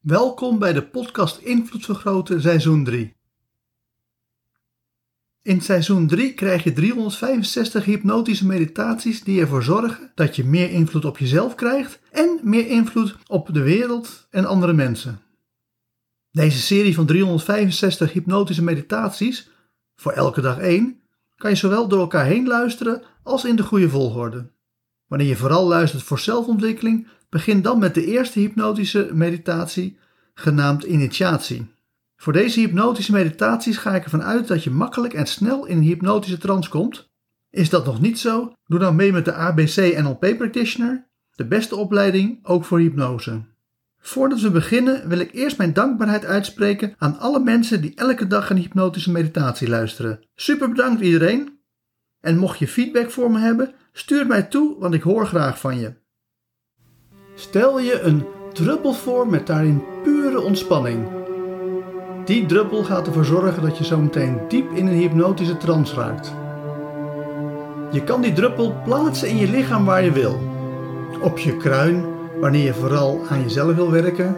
Welkom bij de podcast Invloed Vergroten seizoen 3. In seizoen 3 krijg je 365 hypnotische meditaties die ervoor zorgen dat je meer invloed op jezelf krijgt en meer invloed op de wereld en andere mensen. Deze serie van 365 hypnotische meditaties, voor elke dag één, kan je zowel door elkaar heen luisteren als in de goede volgorde. Wanneer je vooral luistert voor zelfontwikkeling, begin dan met de eerste hypnotische meditatie, genaamd initiatie. Voor deze hypnotische meditaties ga ik ervan uit dat je makkelijk en snel in een hypnotische trance komt. Is dat nog niet zo? Doe dan mee met de ABC NLP Practitioner, de beste opleiding ook voor hypnose. Voordat we beginnen wil ik eerst mijn dankbaarheid uitspreken aan alle mensen die elke dag een hypnotische meditatie luisteren. Super bedankt iedereen. En mocht je feedback voor me hebben, stuur mij toe, want ik hoor graag van je. Stel je een druppel voor met daarin pure ontspanning. Die druppel gaat ervoor zorgen dat je zometeen diep in een hypnotische trance raakt. Je kan die druppel plaatsen in je lichaam waar je wil. Op je kruin, wanneer je vooral aan jezelf wil werken.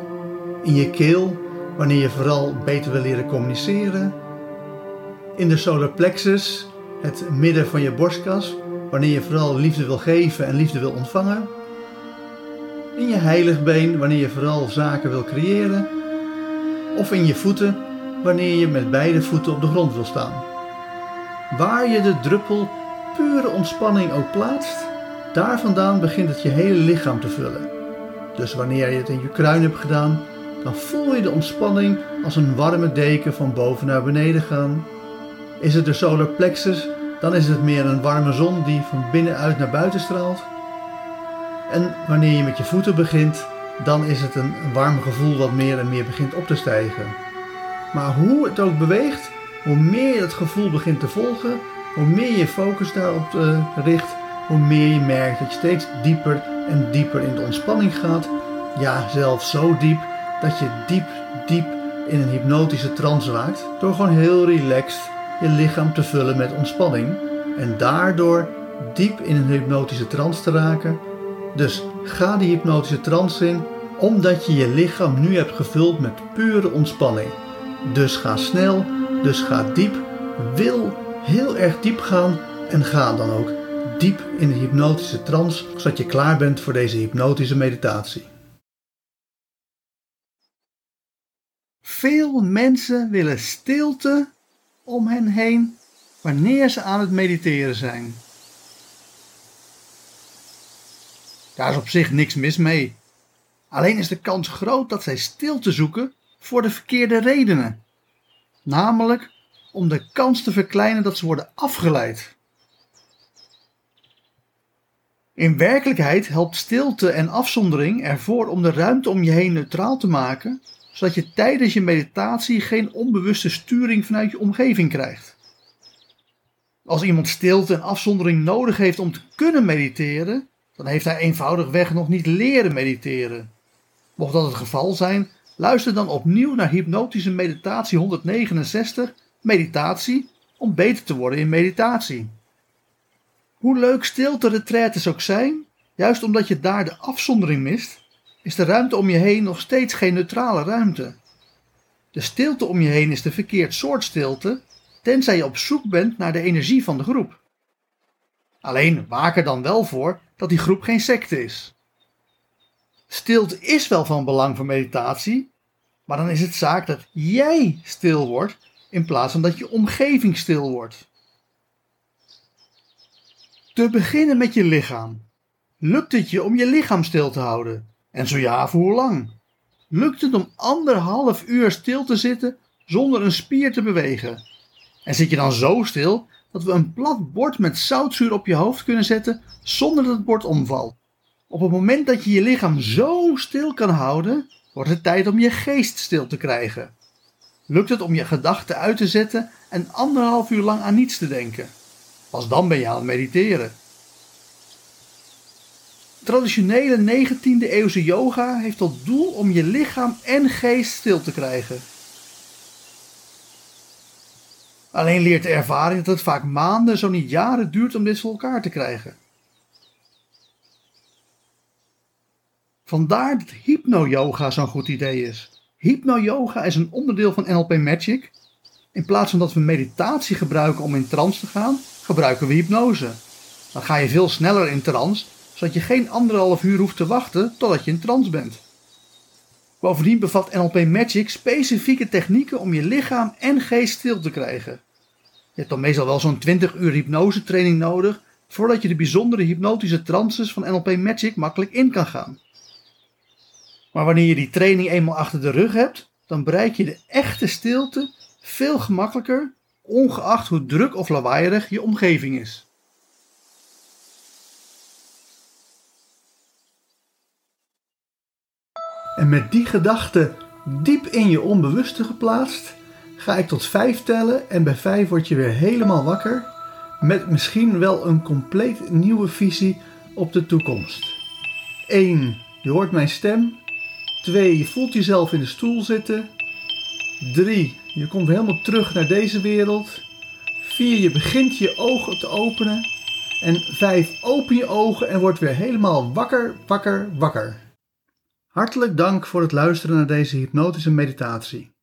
In je keel, wanneer je vooral beter wil leren communiceren. In de solar plexus, het midden van je borstkas, wanneer je vooral liefde wil geven en liefde wil ontvangen. In je heiligbeen, wanneer je vooral zaken wil creëren. Of in je voeten, wanneer je met beide voeten op de grond wil staan. Waar je de druppel pure ontspanning ook plaatst, daar vandaan begint het je hele lichaam te vullen. Dus wanneer je het in je kruin hebt gedaan, dan voel je de ontspanning als een warme deken van boven naar beneden gaan. Is het de solar plexus, dan is het meer een warme zon die van binnenuit naar buiten straalt. En wanneer je met je voeten begint, dan is het een warm gevoel wat meer en meer begint op te stijgen. Maar hoe het ook beweegt, hoe meer je het gevoel begint te volgen, hoe meer je focus daarop uh, richt, hoe meer je merkt dat je steeds dieper en dieper in de ontspanning gaat. Ja, zelfs zo diep dat je diep, diep in een hypnotische trance raakt. Door gewoon heel relaxed je lichaam te vullen met ontspanning. En daardoor diep in een hypnotische trance te raken. Dus ga die hypnotische trance in, omdat je je lichaam nu hebt gevuld met pure ontspanning. Dus ga snel, dus ga diep. Wil heel erg diep gaan en ga dan ook diep in de hypnotische trance, zodat je klaar bent voor deze hypnotische meditatie. Veel mensen willen stilte om hen heen wanneer ze aan het mediteren zijn. Daar is op zich niks mis mee. Alleen is de kans groot dat zij stilte zoeken voor de verkeerde redenen. Namelijk om de kans te verkleinen dat ze worden afgeleid. In werkelijkheid helpt stilte en afzondering ervoor om de ruimte om je heen neutraal te maken, zodat je tijdens je meditatie geen onbewuste sturing vanuit je omgeving krijgt. Als iemand stilte en afzondering nodig heeft om te kunnen mediteren, dan heeft hij eenvoudigweg nog niet leren mediteren. Mocht dat het geval zijn, luister dan opnieuw naar hypnotische meditatie 169, meditatie, om beter te worden in meditatie. Hoe leuk stilte retreats ook zijn, juist omdat je daar de afzondering mist, is de ruimte om je heen nog steeds geen neutrale ruimte. De stilte om je heen is de verkeerd soort stilte, tenzij je op zoek bent naar de energie van de groep. Alleen waak er dan wel voor dat die groep geen secte is. Stilte is wel van belang voor meditatie, maar dan is het zaak dat jij stil wordt in plaats van dat je omgeving stil wordt. Te beginnen met je lichaam. Lukt het je om je lichaam stil te houden? En zo ja, voor hoe lang? Lukt het om anderhalf uur stil te zitten zonder een spier te bewegen? En zit je dan zo stil dat we een plat bord met zoutzuur op je hoofd kunnen zetten zonder dat het bord omvalt? Op het moment dat je je lichaam zo stil kan houden, wordt het tijd om je geest stil te krijgen. Lukt het om je gedachten uit te zetten en anderhalf uur lang aan niets te denken? Pas dan ben je aan het mediteren. Traditionele 19e eeuwse yoga heeft tot doel om je lichaam en geest stil te krijgen. Alleen leert de ervaring dat het vaak maanden, zo niet jaren duurt om dit voor elkaar te krijgen. Vandaar dat hypno-yoga zo'n goed idee is. Hypno-yoga is een onderdeel van NLP Magic. In plaats van dat we meditatie gebruiken om in trance te gaan, gebruiken we hypnose. Dan ga je veel sneller in trance, zodat je geen anderhalf uur hoeft te wachten totdat je in trance bent. Bovendien bevat NLP Magic specifieke technieken om je lichaam en geest stil te krijgen. Je hebt dan meestal wel zo'n 20 uur hypnose training nodig voordat je de bijzondere hypnotische trances van NLP Magic makkelijk in kan gaan. Maar wanneer je die training eenmaal achter de rug hebt, dan bereik je de echte stilte veel gemakkelijker, ongeacht hoe druk of lawaaierig je omgeving is. En met die gedachte diep in je onbewuste geplaatst, ga ik tot vijf tellen en bij vijf word je weer helemaal wakker met misschien wel een compleet nieuwe visie op de toekomst. 1. Je hoort mijn stem. 2. Je voelt jezelf in de stoel zitten. 3. Je komt helemaal terug naar deze wereld. 4. Je begint je ogen te openen. En 5. Open je ogen en word weer helemaal wakker, wakker, wakker. Hartelijk dank voor het luisteren naar deze hypnotische meditatie.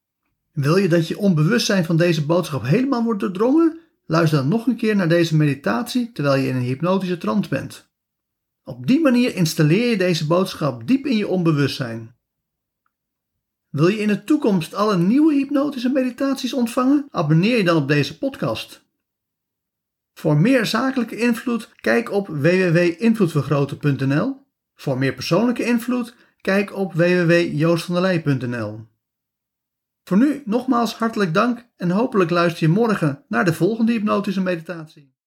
Wil je dat je onbewustzijn van deze boodschap helemaal wordt doordrongen? Luister dan nog een keer naar deze meditatie terwijl je in een hypnotische trance bent. Op die manier installeer je deze boodschap diep in je onbewustzijn. Wil je in de toekomst alle nieuwe hypnotische meditaties ontvangen? Abonneer je dan op deze podcast. Voor meer zakelijke invloed, kijk op www.invloedvergroten.nl. Voor meer persoonlijke invloed, kijk op www.joostvandelij.nl. Voor nu nogmaals hartelijk dank en hopelijk luister je morgen naar de volgende hypnotische meditatie.